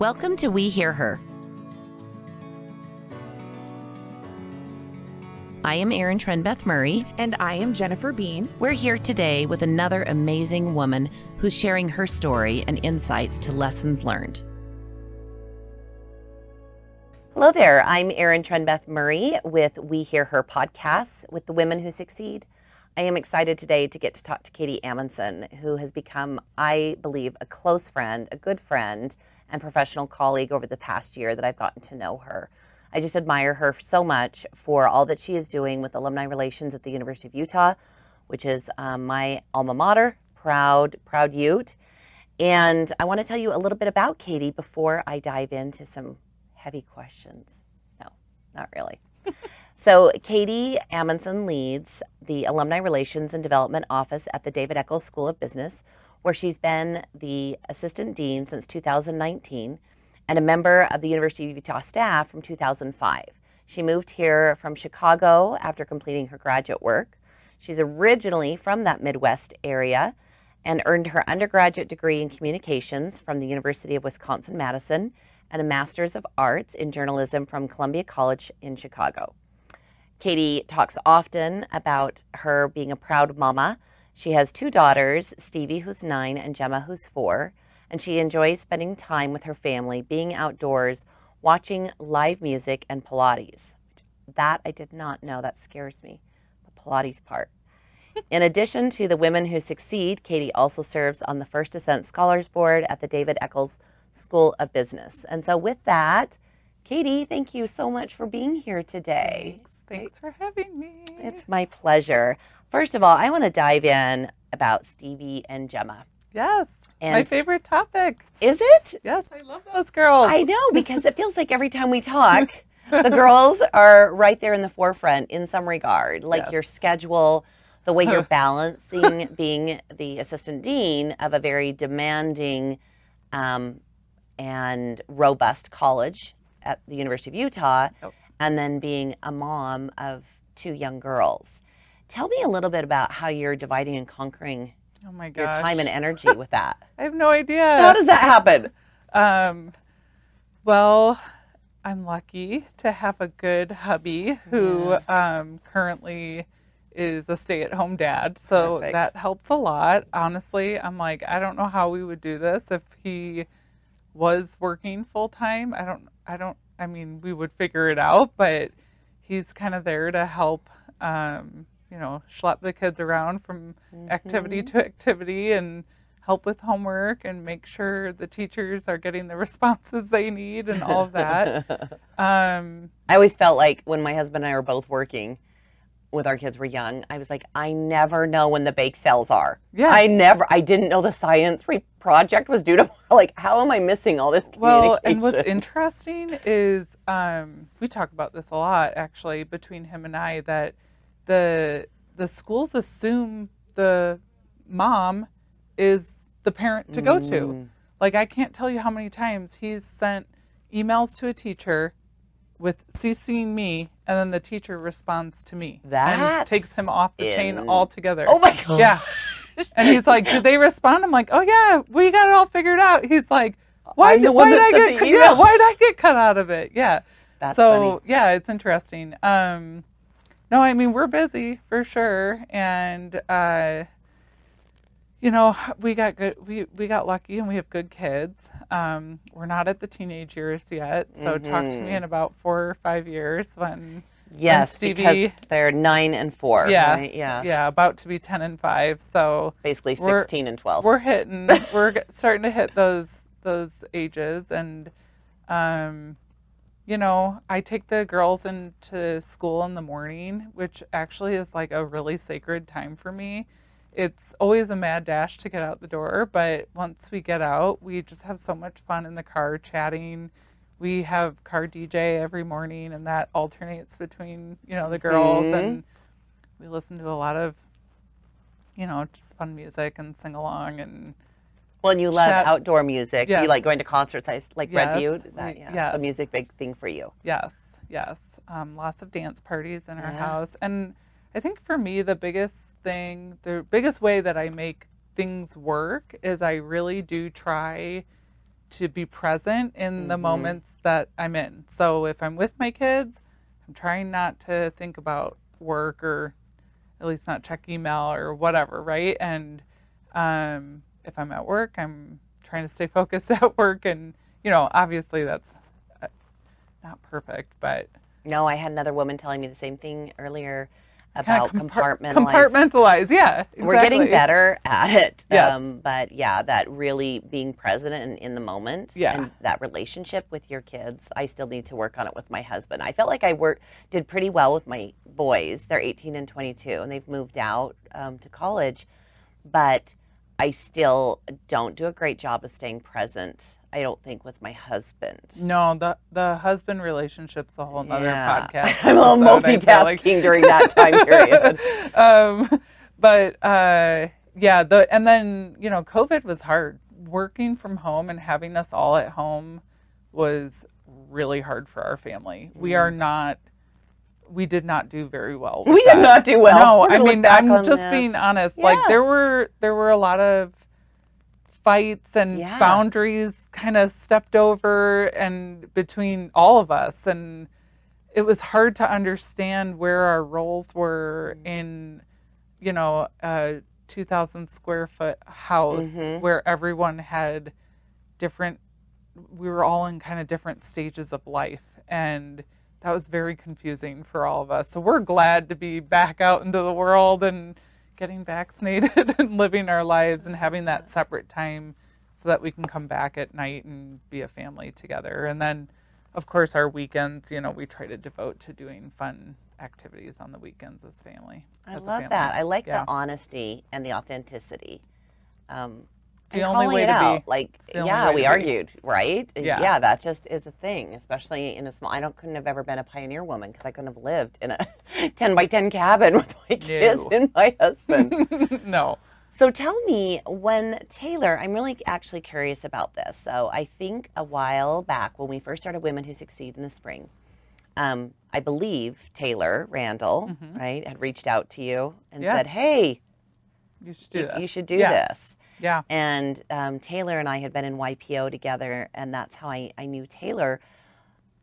Welcome to We Hear Her. I am Erin Trenbeth Murray. And I am Jennifer Bean. We're here today with another amazing woman who's sharing her story and insights to lessons learned. Hello there. I'm Erin Trenbeth Murray with We Hear Her podcast with the women who succeed. I am excited today to get to talk to Katie Amundsen, who has become, I believe, a close friend, a good friend, and professional colleague over the past year that I've gotten to know her. I just admire her so much for all that she is doing with alumni relations at the University of Utah, which is um, my alma mater, proud, proud Ute. And I want to tell you a little bit about Katie before I dive into some heavy questions. No, not really. so, Katie Amundsen leads the Alumni Relations and Development Office at the David Eccles School of Business, where she's been the assistant dean since 2019 and a member of the University of Utah staff from 2005. She moved here from Chicago after completing her graduate work. She's originally from that Midwest area and earned her undergraduate degree in communications from the University of Wisconsin Madison and a Master's of Arts in Journalism from Columbia College in Chicago. Katie talks often about her being a proud mama. She has two daughters, Stevie, who's nine, and Gemma, who's four, and she enjoys spending time with her family, being outdoors, watching live music, and Pilates. That I did not know. That scares me, the Pilates part. In addition to the Women Who Succeed, Katie also serves on the First Ascent Scholars Board at the David Eccles School of Business. And so, with that, Katie, thank you so much for being here today. Thanks, Thanks for having me. It's my pleasure. First of all, I want to dive in about Stevie and Gemma. Yes. And my favorite topic. Is it? Yes, I love those girls. I know because it feels like every time we talk, the girls are right there in the forefront in some regard, like Yes. your schedule, the way you're balancing being the assistant dean of a very demanding um, and robust college at the University of Utah, and then being a mom of two young girls. Tell me a little bit about how you're dividing and conquering oh my your time and energy with that. I have no idea. How does that happen? Um, well, I'm lucky to have a good hubby who um, currently is a stay-at-home dad, so Perfect. that helps a lot. Honestly, I'm like, I don't know how we would do this if he was working full time. I don't, I don't. I mean, we would figure it out, but he's kind of there to help. Um, you know, schlep the kids around from activity to activity and help with homework and make sure the teachers are getting the responses they need and all of that. um, I always felt like when my husband and I were both working with our kids were young, I was like, I never know when the bake sales are. Yeah. I never, I didn't know the science re- project was due to, like, how am I missing all this well, and what's interesting is um, we talk about this a lot actually between him and I that the the schools assume the mom is the parent to go to. Mm. Like I can't tell you how many times he's sent emails to a teacher with CCing me, and then the teacher responds to me and That's takes him off the chain in- altogether. Oh my God. Yeah. And he's like, "Did they respond?" I'm like, "Oh yeah, we got it all figured out." He's like, "Why did why did I get cut- yeah, why did I get cut out of it?" Yeah. That's so funny. yeah, it's interesting. Um, no, I mean we're busy for sure, and uh, you know we got good. We we got lucky, and we have good kids. Um, we're not at the teenage years yet, so talk to Mm-hmm. me in about four or five years when. Yes, Stevie- because they're nine and four. Yeah, right? Yeah. yeah, about to be ten and five. So Basically 16 and 12. we're hitting we're starting to hit those those ages and um you know i take the girls into school in the morning which actually is like a really sacred time for me it's always a mad dash to get out the door but once we get out we just have so much fun in the car chatting we have car dj every morning and that alternates between you know the girls Mhm. and we listen to a lot of you know just fun music and sing along and Well, and you love outdoor music. Yes. You like going to concerts, I- like Red Yes, Butte. Is that yeah? yes. So music big thing for you. Yes, yes. Um, lots of dance parties in our Yeah. house. And I think for me, the biggest thing, the biggest way that I make things work is I really do try to be present in the Mhm. moments that I'm in. So if I'm with my kids, I'm trying not to think about work or at least not check email or whatever, right? And um, if I'm at work, I'm trying to stay focused at work. And, you know, obviously that's uh, not perfect, but No, I had another woman telling me the same thing earlier about compar- compartmentalize. compartmentalize. Yeah. We're getting better at it. Yes. Um, but yeah, that really being present and in the moment Yeah. and that relationship with your kids, I still need to work on it with my husband. I felt like I worked did pretty well with my boys. They're 18 and 22 and they've moved out um, to college, but I still don't do a great job of staying present. I don't think with my husband. No, the the husband relationship's a whole nother Yeah. podcast. I'm all feel like. multitasking during that time period. um, but uh, yeah, the and then you know, COVID was hard. Working from home and having us all at home was really hard for our family. We are not. We did not do very well. We did not do well. No, I mean, I'm just this. being honest. Like there were there were a lot of fights and Yeah. boundaries kind of stepped over and between all of us and it was hard to understand where our roles were Mm. in you know a 2000 square foot house Mhm. where everyone had different we were all in kind of different stages of life and that was very confusing for all of us so we're glad to be back out into the world and getting vaccinated and living our lives and having that separate time so that we can come back at night and be a family together and then of course our weekends you know we try to devote to doing fun activities on the weekends as family I as love family. that. I like Yeah. the honesty and the authenticity. Um, The only way to be. out. Like, the only yeah, we to be. argued, right? Yeah. yeah, that just is a thing, especially in a small. I don't couldn't have ever been a pioneer woman because I couldn't have lived in a ten by ten cabin with my kids No. and my husband. no So tell me, when Taylor, I'm really actually curious about this. So I think a while back when we first started Women Who Succeed in the spring, um, I believe Taylor Randall, right, had reached out to you and Yes. said, "Hey, you should do you, this you should do yeah. this." Yeah And um, Taylor and I had been in YPO together, and that's how I, I knew Taylor.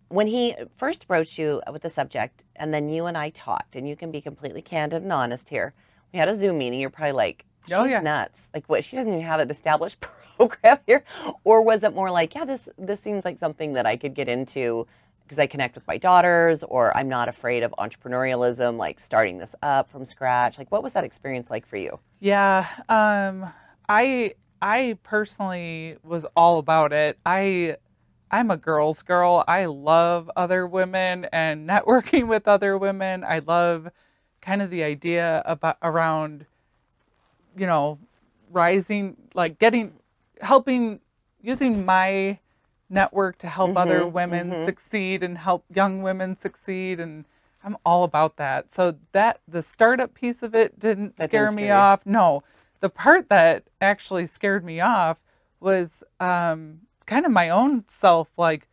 When he first broached you with the subject, and then you and I talked, and you can be completely candid and honest here. We had a Zoom meeting. You're probably like, she's Oh, yeah. nuts. Like, what? She doesn't even have an established program here. Or was it more like, yeah, this this seems like something that I could get into because I connect with my daughters, or I'm not afraid of entrepreneurialism, like starting this up from scratch. Like, what was that experience like for you? Yeah, um, I I personally was all about it. I I'm a girl's girl. I love other women and networking with other women. I love kind of the idea about around you know rising like getting helping using my network to help other Mhm, women mhm. succeed and help young women succeed and I'm all about that. So that the startup piece of it didn't That scare me off. No. The part that actually scared me off was um, kind of my own self like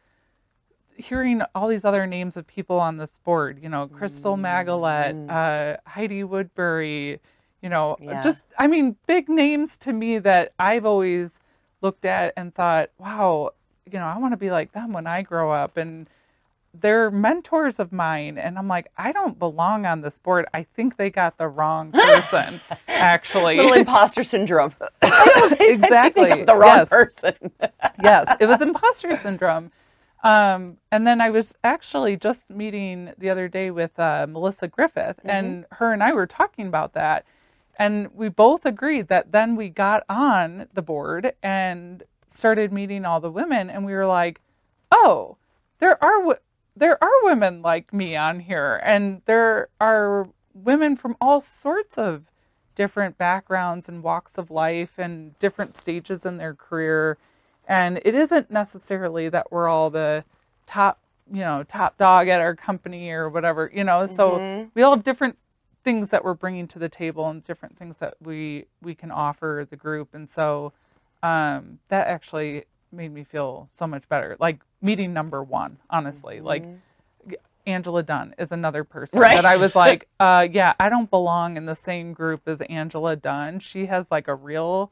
hearing all these other names of people on this board, you know, Crystal Maggelet, Mm. uh, Heidi Woodbury, you know, Yeah. just, I mean, big names to me that I've always looked at and thought, wow, you know, I want to be like them when I grow up. And they're mentors of mine. And I'm like, I don't belong on this board. I think they got the wrong person, actually. Little imposter syndrome. exactly. the wrong Yes. person. yes, it was imposter syndrome. Um, and then I was actually just meeting the other day with uh, Melissa Griffith, and her and I were talking about that. And we both agreed that then we got on the board and started meeting all the women, and we were like, oh, there are w- there are women like me on here, and there are women from all sorts of different backgrounds and walks of life and different stages in their career. And it isn't necessarily that we're all the top, you know, top dog at our company or whatever, you know. So Mhm. we all have different things that we're bringing to the table and different things that we we can offer the group. And so um, that actually made me feel so much better. Like meeting number one, honestly. Like Angela Dunn is another person Right. that I was like, uh, yeah, I don't belong in the same group as Angela Dunn. She has like a real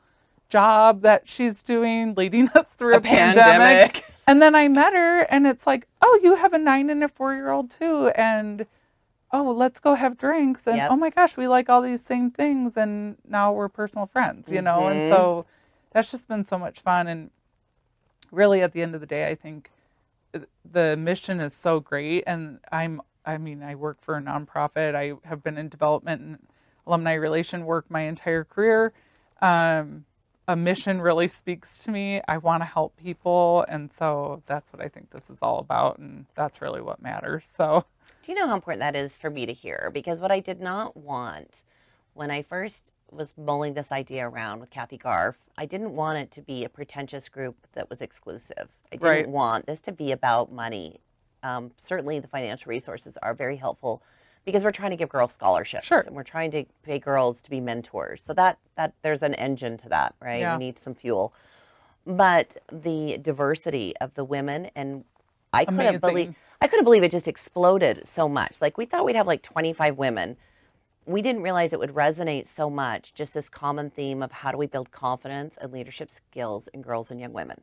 job that she's doing, leading us through a, A pandemic. pandemic. And then I met her, and it's like, oh, you have a nine and a four year old too, and oh, let's go have drinks, and Yep. oh my gosh, we like all these same things, and now we're personal friends, you know, and Mhm. so that's just been so much fun, and really at the end of the day, I think the mission is so great, and I'm, I mean, I work for a nonprofit, I have been in development and alumni relation work my entire career. Um, a mission really speaks to me. I want to help people, and so that's what I think this is all about, and that's really what matters. So, Do you know how important that is for me to hear? Because what I did not want when I first was mulling this idea around with Kathy Garff, I didn't want it to be a pretentious group that was exclusive. I didn't Right. want this to be about money. Um, certainly, the financial resources are very helpful because we're trying to give girls scholarships Sure. and we're trying to pay girls to be mentors. So that that there's an engine to that, right? Yeah. We need some fuel. But the diversity of the women and I couldn't believe I couldn't believe it just exploded so much. Like we thought we'd have like 25 women. We didn't realize it would resonate so much. Just this common theme of how do we build confidence and leadership skills in girls and young women.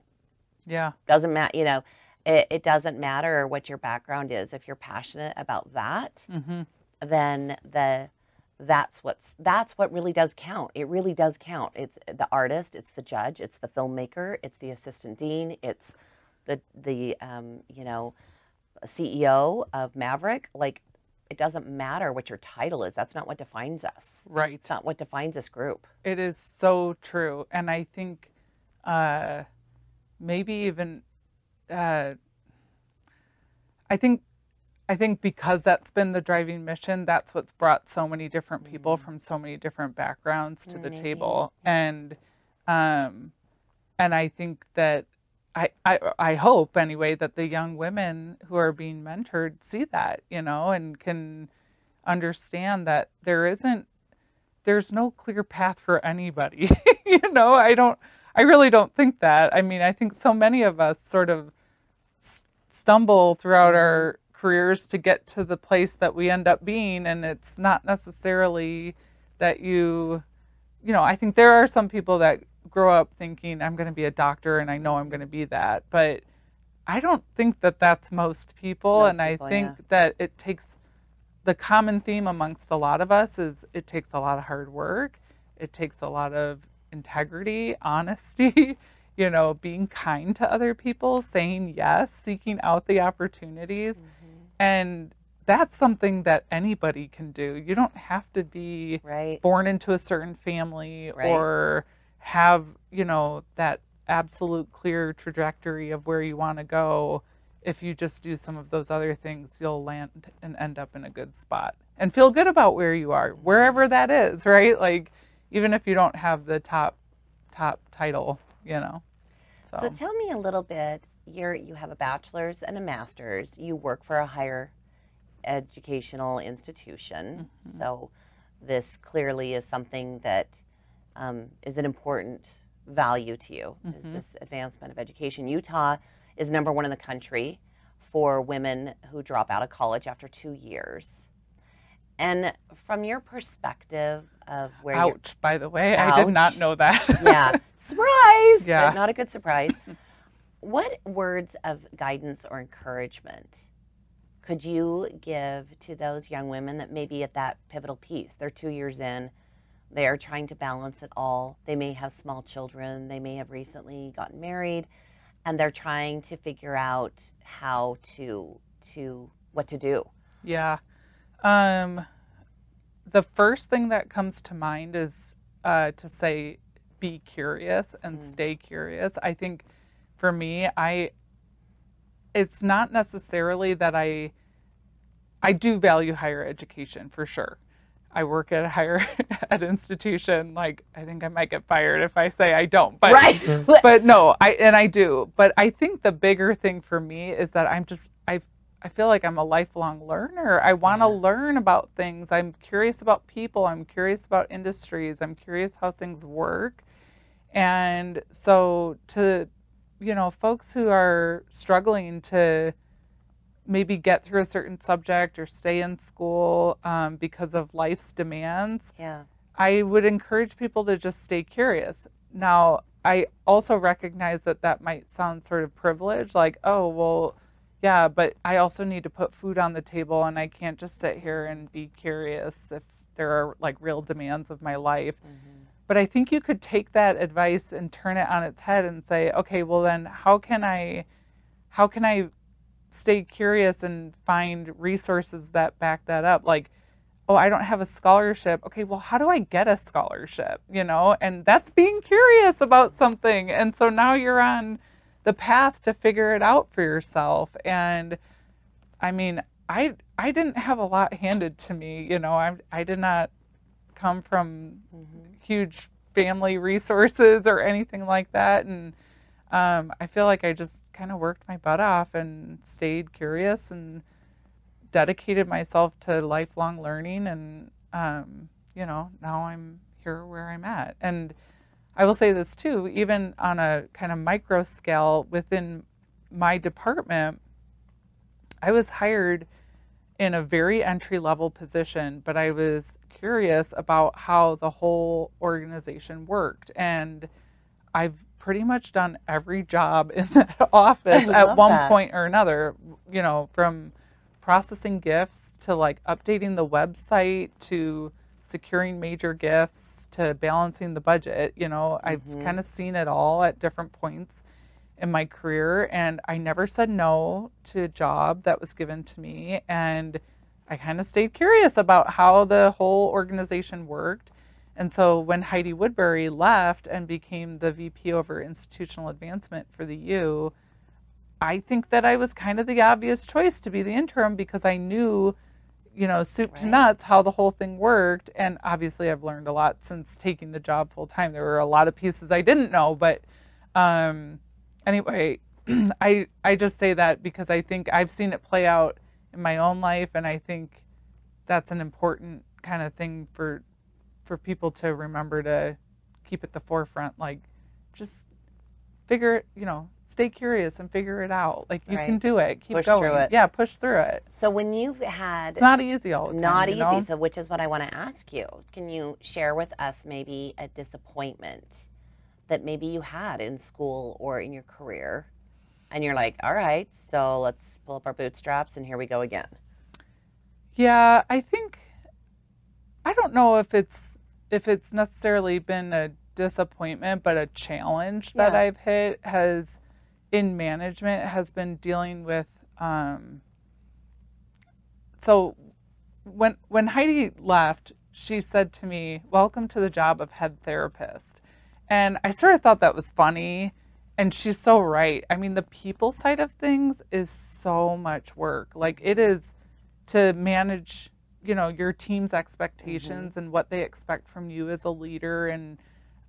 yeah, Doesn't matter, you know, it, it doesn't matter what your background is. If you're passionate about that, hmm then the that's what's that's what really does count. It really does count. It's the artist, it's the judge, it's the filmmaker, it's the assistant dean, it's the the um, you know CEO of Maverik. Like it doesn't matter what your title is. That's not what defines us. right. It's not what defines this group. It is so true, and I think uh, maybe even uh, I think I think because that's been the driving mission, that's what's brought so many different people from so many different backgrounds to the table, and um, and I think that. I, I, I hope anyway that the young women who are being mentored see that you know and can understand that there isn't there's no clear path for anybody. you know, I don't, I really don't think that. I mean, I think so many of us sort of stumble throughout mm-hmm. our careers to get to the place that we end up being, and it's not necessarily that you, you know, I think there are some people that grow up thinking, I'm going to be a doctor and I know I'm going to be that. But I don't think that that's most people. Most and I think yeah. that it takes the common theme amongst a lot of us is it takes a lot of hard work. It takes a lot of integrity, honesty, you know, being kind to other people, saying yes, seeking out the opportunities. Mm-hmm. And that's something that anybody can do. You don't have to be Right. born into a certain family Right. or have, you know, that absolute clear trajectory of where you want to go. If you just do some of those other things, you'll land and end up in a good spot and feel good about where you are, wherever that is, right? Like, even if you don't have the top, top title, you know. So, So tell me a little bit. You're you have a bachelor's and a master's. You work for a higher educational institution. Mm-hmm. So this clearly is something that um, is an important value to you. Is Mhm. this advancement of education? Utah is number one in the country for women who drop out of college after two years. And from your perspective of where you're ouch, by the way, I did not know that. yeah. Surprise! Yeah. Not a good surprise. what words of guidance or encouragement could you give to those young women that may be at that pivotal piece? They're two years in, they are trying to balance it all. They may have small children, they may have recently gotten married, and they're trying to figure out how to to what to do. Yeah. Um, the first thing that comes to mind is uh, to say, be curious and Mm. stay curious. I think for me, I, it's not necessarily that I, I do value higher education for sure. I work at a higher ed institution. Like, I think I might get fired if I say I don't. But right. Mm-hmm. but no, I and I do. But I think the bigger thing for me is that I'm just I I feel like I'm a lifelong learner. I want to Yeah. learn about things. I'm curious about people. I'm curious about industries. I'm curious how things work. And so to you know, folks who are struggling to maybe get through a certain subject or stay in school um, because of life's demands, yeah. I would encourage people to just stay curious. now I also recognize that that might sound sort of privileged, like, oh, well, yeah, but I also need to put food on the table and I can't just sit here and be curious if there are like real demands of my life. Mm-hmm. But I think you could take that advice and turn it on its head and say, okay, well then how can I how can I stay curious and find resources that back that up? Like oh, I don't have a scholarship. Okay, well, how do I get a scholarship? You know, and that's being curious about something. And so now you're on the path to figure it out for yourself. And I mean, I I didn't have a lot handed to me. You know, I I did not come from mm-hmm. huge family resources or anything like that. And um, I feel like I just kind of worked my butt off and stayed curious and dedicated myself to lifelong learning and um, you know now i'm here where i'm at. And i will say this too even on a kind of micro scale within my department i was hired in a very entry level position but i was curious about how the whole organization worked. And i've pretty much done every job in that office at one that. point or another you know from processing gifts to like updating the website to securing major gifts to balancing the budget. You know, mm-hmm. I've kind of seen it all at different points in my career and I never said no to a job that was given to me and I kind of stayed curious about how the whole organization worked. And so when Heidi Woodbury left and became the VP over institutional advancement for the U, I think that I was kind of the obvious choice to be the interim because I knew, you know, soup right. to nuts how the whole thing worked. And obviously, I've learned a lot since taking the job full time. There were a lot of pieces I didn't know, but um, anyway, I I just say that because I think I've seen it play out in my own life, and I think that's an important kind of thing for for people to remember to keep at the forefront. Like, just figure, it, you know, stay curious and figure it out. Like you right. can do it. Keep push going. Through it. Yeah, push through it. So when you've had it's not easy all the time. Not easy. Know? So which is what I want to ask you. Can you share with us maybe a disappointment that maybe you had in school or in your career, and you're like, all right, so let's pull up our bootstraps and here we go again. Yeah, I think I don't know if it's if it's necessarily been a disappointment, but a challenge that yeah. I've hit has in management has been dealing with um, so when when Heidi left, she said to me, "Welcome to the job of head therapist." And I sort of thought that was funny, and she's so right. I mean, the people side of things is so much work. Like it is to manage, you know, your team's expectations mm-hmm. and what they expect from you as a leader and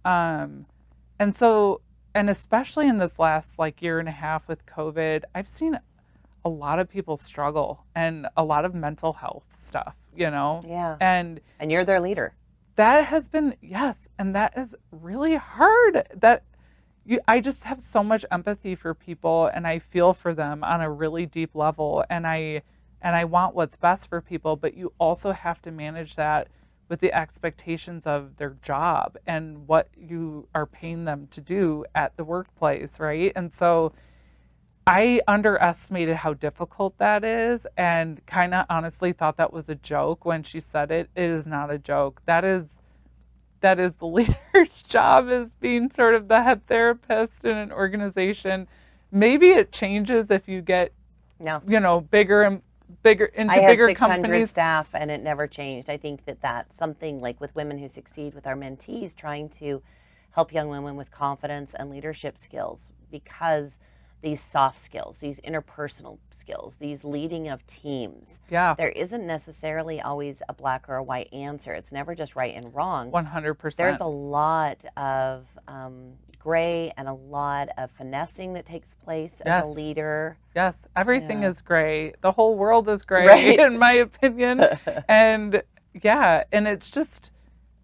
um and so and especially in this last like year and a half with COVID, I've seen a lot of people struggle and a lot of mental health stuff, you know? Yeah. And and you're their leader. That has been yes, and that is really hard. That you I just have so much empathy for people and I feel for them on a really deep level and I and I want what's best for people, but you also have to manage that with the expectations of their job and what you are paying them to do at the workplace, right? And so I underestimated how difficult that is and kind of honestly thought that was a joke when she said it. It is not a joke. That is that is the leader's job is being sort of the head therapist in an organization. Maybe it changes if you get no. you know, bigger and bigger into I bigger 600 companies. staff and it never changed. I think that that's something like with women who succeed with our mentees trying to help young women with confidence and leadership skills because these soft skills, these interpersonal skills, these leading of teams. Yeah. There isn't necessarily always a black or a white answer. It's never just right and wrong. 100%. There's a lot of um, gray and a lot of finessing that takes place yes. as a leader. Yes, everything yeah. is gray. The whole world is gray, right? in my opinion. and yeah, and it's just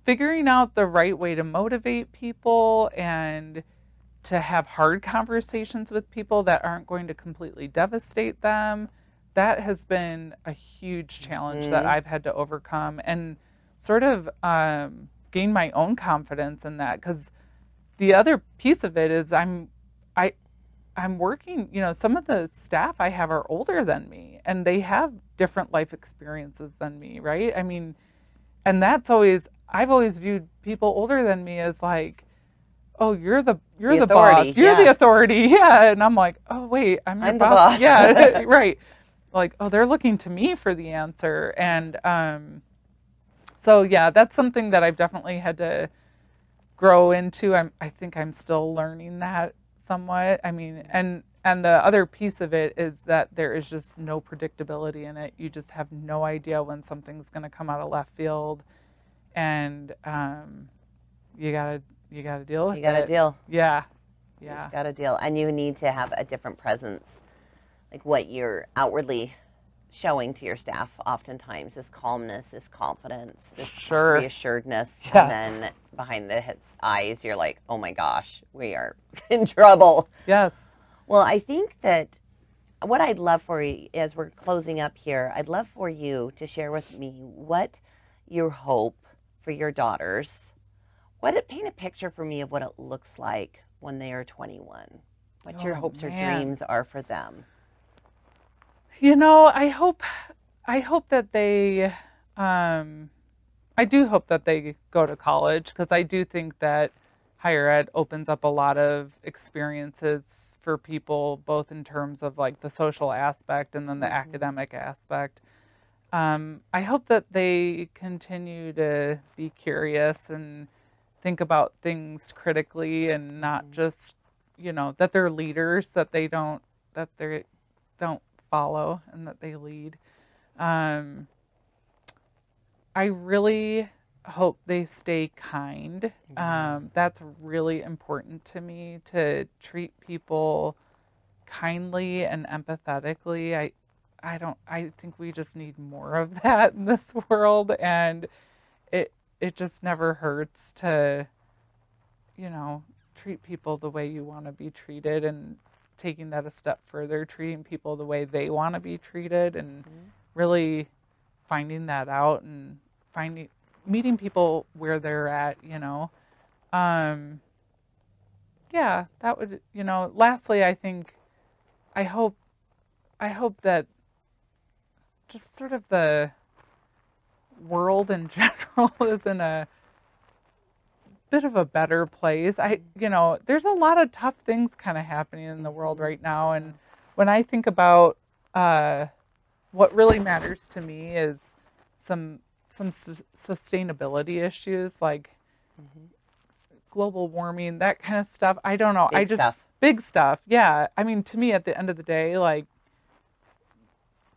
figuring out the right way to motivate people and to have hard conversations with people that aren't going to completely devastate them. That has been a huge challenge mm-hmm. that I've had to overcome and sort of um, gain my own confidence in that because the other piece of it is I'm I I'm working, you know, some of the staff I have are older than me and they have different life experiences than me, right? I mean, and that's always I've always viewed people older than me as like, oh, you're the you're The the, boss, you're yeah. the authority, yeah. And I'm like, oh wait, I'm your I'm the boss, boss. yeah, right. Like, oh, they're looking to me for the answer, and um, so yeah, that's something that I've definitely had to grow into. I'm I think I'm still learning that somewhat. I mean, and and the other piece of it is that there is just no predictability in it. You just have no idea when something's going to come out of left field, and um, you gotta you gotta deal with You got to it. deal. Yeah, You yeah, just got to deal. And you need to have a different presence. Like what you're outwardly showing to your staff oftentimes this calmness, this confidence, this Sure. reassuredness. Yes. And then behind the his eyes, you're like, oh my gosh, we are in trouble. yes, Well, I think that what I'd love for you as we're closing up here, I'd love for you to share with me what your hope for your daughters. What it paint a picture for me of what it looks like when they are 21. What your Oh, hopes or dreams are for them. You know, I hope I hope that they um I do hope that they go to college because I do think that higher ed opens up a lot of experiences for people both in terms of like the social aspect and then the Mhm. academic aspect. Um, I hope that they continue to be curious and think about things critically and not Mhm. just, you know, that they're leaders, that they don't that they don't follow and that they lead. Um, I really hope they stay kind. Mhm. Um, that's really important to me to treat people kindly and empathetically. I I don't I think we just need more of that in this world and it it just never hurts to you know, treat people the way you want to be treated and taking that a step further, treating people the way they want to be treated and Mhm. really finding that out and finding meeting people where they're at, you know. Um yeah, that would you know, lastly I think I hope I hope that just sort of the world in general is in a bit of a better place. I you know, there's a lot of tough things kind of happening in the world right now and when I think about uh what really matters to me is some some sus- sustainability issues like Mhm. global warming, that kind of stuff. I don't know. I just stuff. big stuff. Yeah. I mean, to me, at the end of the day, like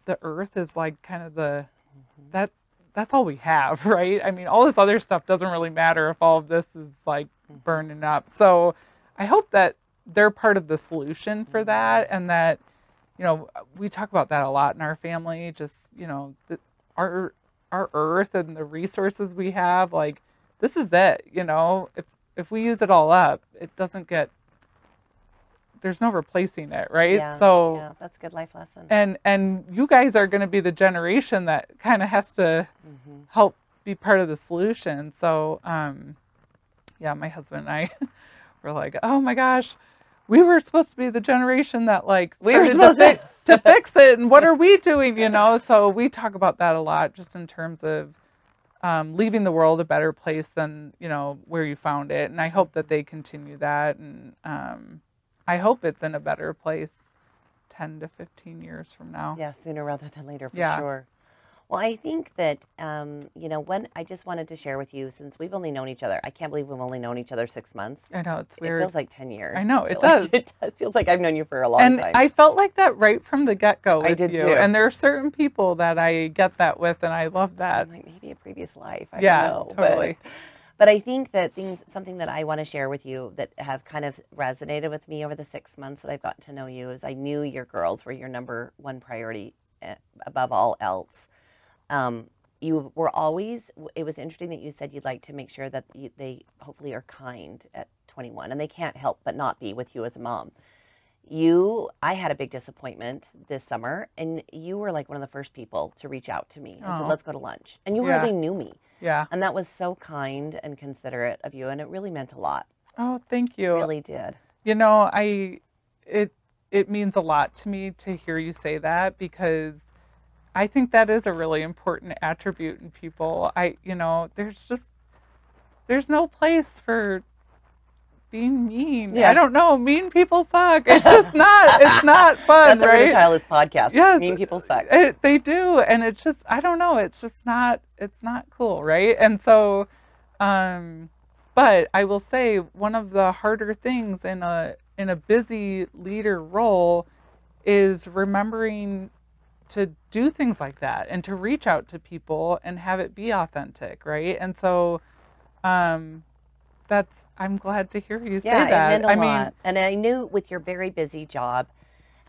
the Earth is like kind of the Mm-hmm. that that's all we have, right? I mean, all this other stuff doesn't really matter if all of this is like Mhm. burning up. So I hope that they're part of the solution for Mhm. that, and that you know we talk about that a lot in our family. Just you know, the, our our Earth and the resources we have, like this is it. You know, if if we use it all up, it doesn't get there's no replacing it, right? Yeah, so yeah, that's a good life lesson. and and you guys are going to be the generation that kind of has to Mhm. help be part of the solution. So, um, yeah, my husband and I were like, oh my gosh, we were supposed to be the generation that like We were supposed to- to, fi- to fix it, and what are we doing? You know, so we talk about that a lot, just in terms of um, leaving the world a better place than you know where you found it. And I hope that they continue that, and um, I hope it's in a better place. 10 to 15 years from now. Yeah, sooner rather than later, for Yeah. sure. Well, I think that um, you know when I just wanted to share with you since we've only known each other. I can't believe we've only known each other six months. I know it's It weird. feels like ten years. I know, I it feel like does. it does. Feels like I've known you for a long and time. And I felt like that right from the get go I did you. too. And there are certain people that I get that with, and I love that. I'm like maybe a previous life. I yeah, don't know. totally. But I think that things, something that I want to share with you that have kind of resonated with me over the six months that I've gotten to know you is I knew your girls were your number one priority eh, above all else. Um, you were always, it was interesting that you said you'd like to make sure that you, they hopefully are kind at 21 and they can't help but not be with you as a mom. You, I had a big disappointment this summer, and you were like one of the first people to reach out to me and said, "Let's go to lunch." And you Yeah. hardly knew me. Yeah. And that was so kind and considerate of you, and it really meant a lot. Oh, thank you. Really did. You know, I it it means a lot to me to hear you say that because I think that is a really important attribute in people. I, you know, there's just there's no place for being mean. Yeah. I don't know. Mean people suck. It's just not. It's not fun, That's right? title this podcast. Yes. Mean people suck. It, they do, and it's just I don't know. It's just not. It's not cool, right? And so, um, but I will say one of the harder things in a in a busy leader role is remembering to do things like that and to reach out to people and have it be authentic, right? And so, um, that's I'm glad to hear you say yeah, that. it meant a I lot. mean, and I knew with your very busy job,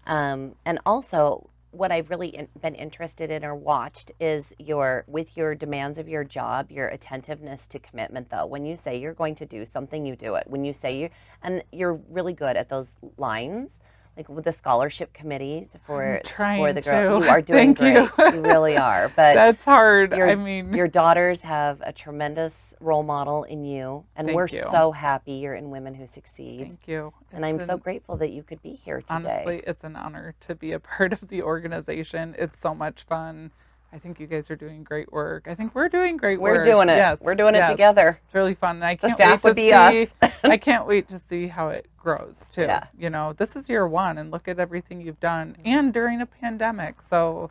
um, and also what I've really in, been interested in or watched is your with your demands of your job, your attentiveness to commitment. Though, when you say you're going to do something, you do it. When you say you, and you're really good at those lines. Like with the scholarship committees for for the girl, to. you are doing Thank you. great. You really are. But that's hard. your- I mean, your daughters have a tremendous role model in you, and Thank we're you. so happy you're in Women Who Succeed. Thank you. And It's I'm so grateful that you could be here today. Honestly, it's an honor to be a part of the organization. It's so much fun. I think you guys are doing great work. I think we're doing great work. We're doing it. Yes, We're doing yes. it together. It's really fun. And I The can't staff wait would to be see, us. I can't wait to see how it grows too. Yeah. You know, this is year one and look at everything you've done mm-hmm. and during a pandemic. So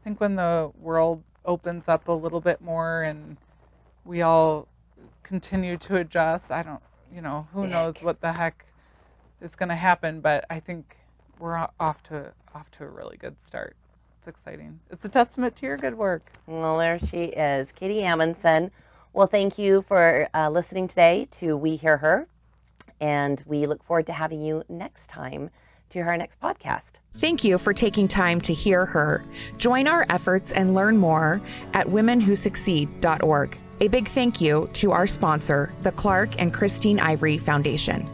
I think when the world opens up a little bit more and we all continue to adjust, I don't, you know, who knows what the heck is going to happen, but I think we're off to off to a really good start. It's exciting. It's a testament to your good work. Well, there she is, Katie Amundsen. Well, thank you for uh, listening today to We Hear Her, and we look forward to having you next time to her next podcast. Thank you for taking time to hear her. Join our efforts and learn more at womenwhosucceed.org. A big thank you to our sponsor, the Clark and Christine Ivory Foundation.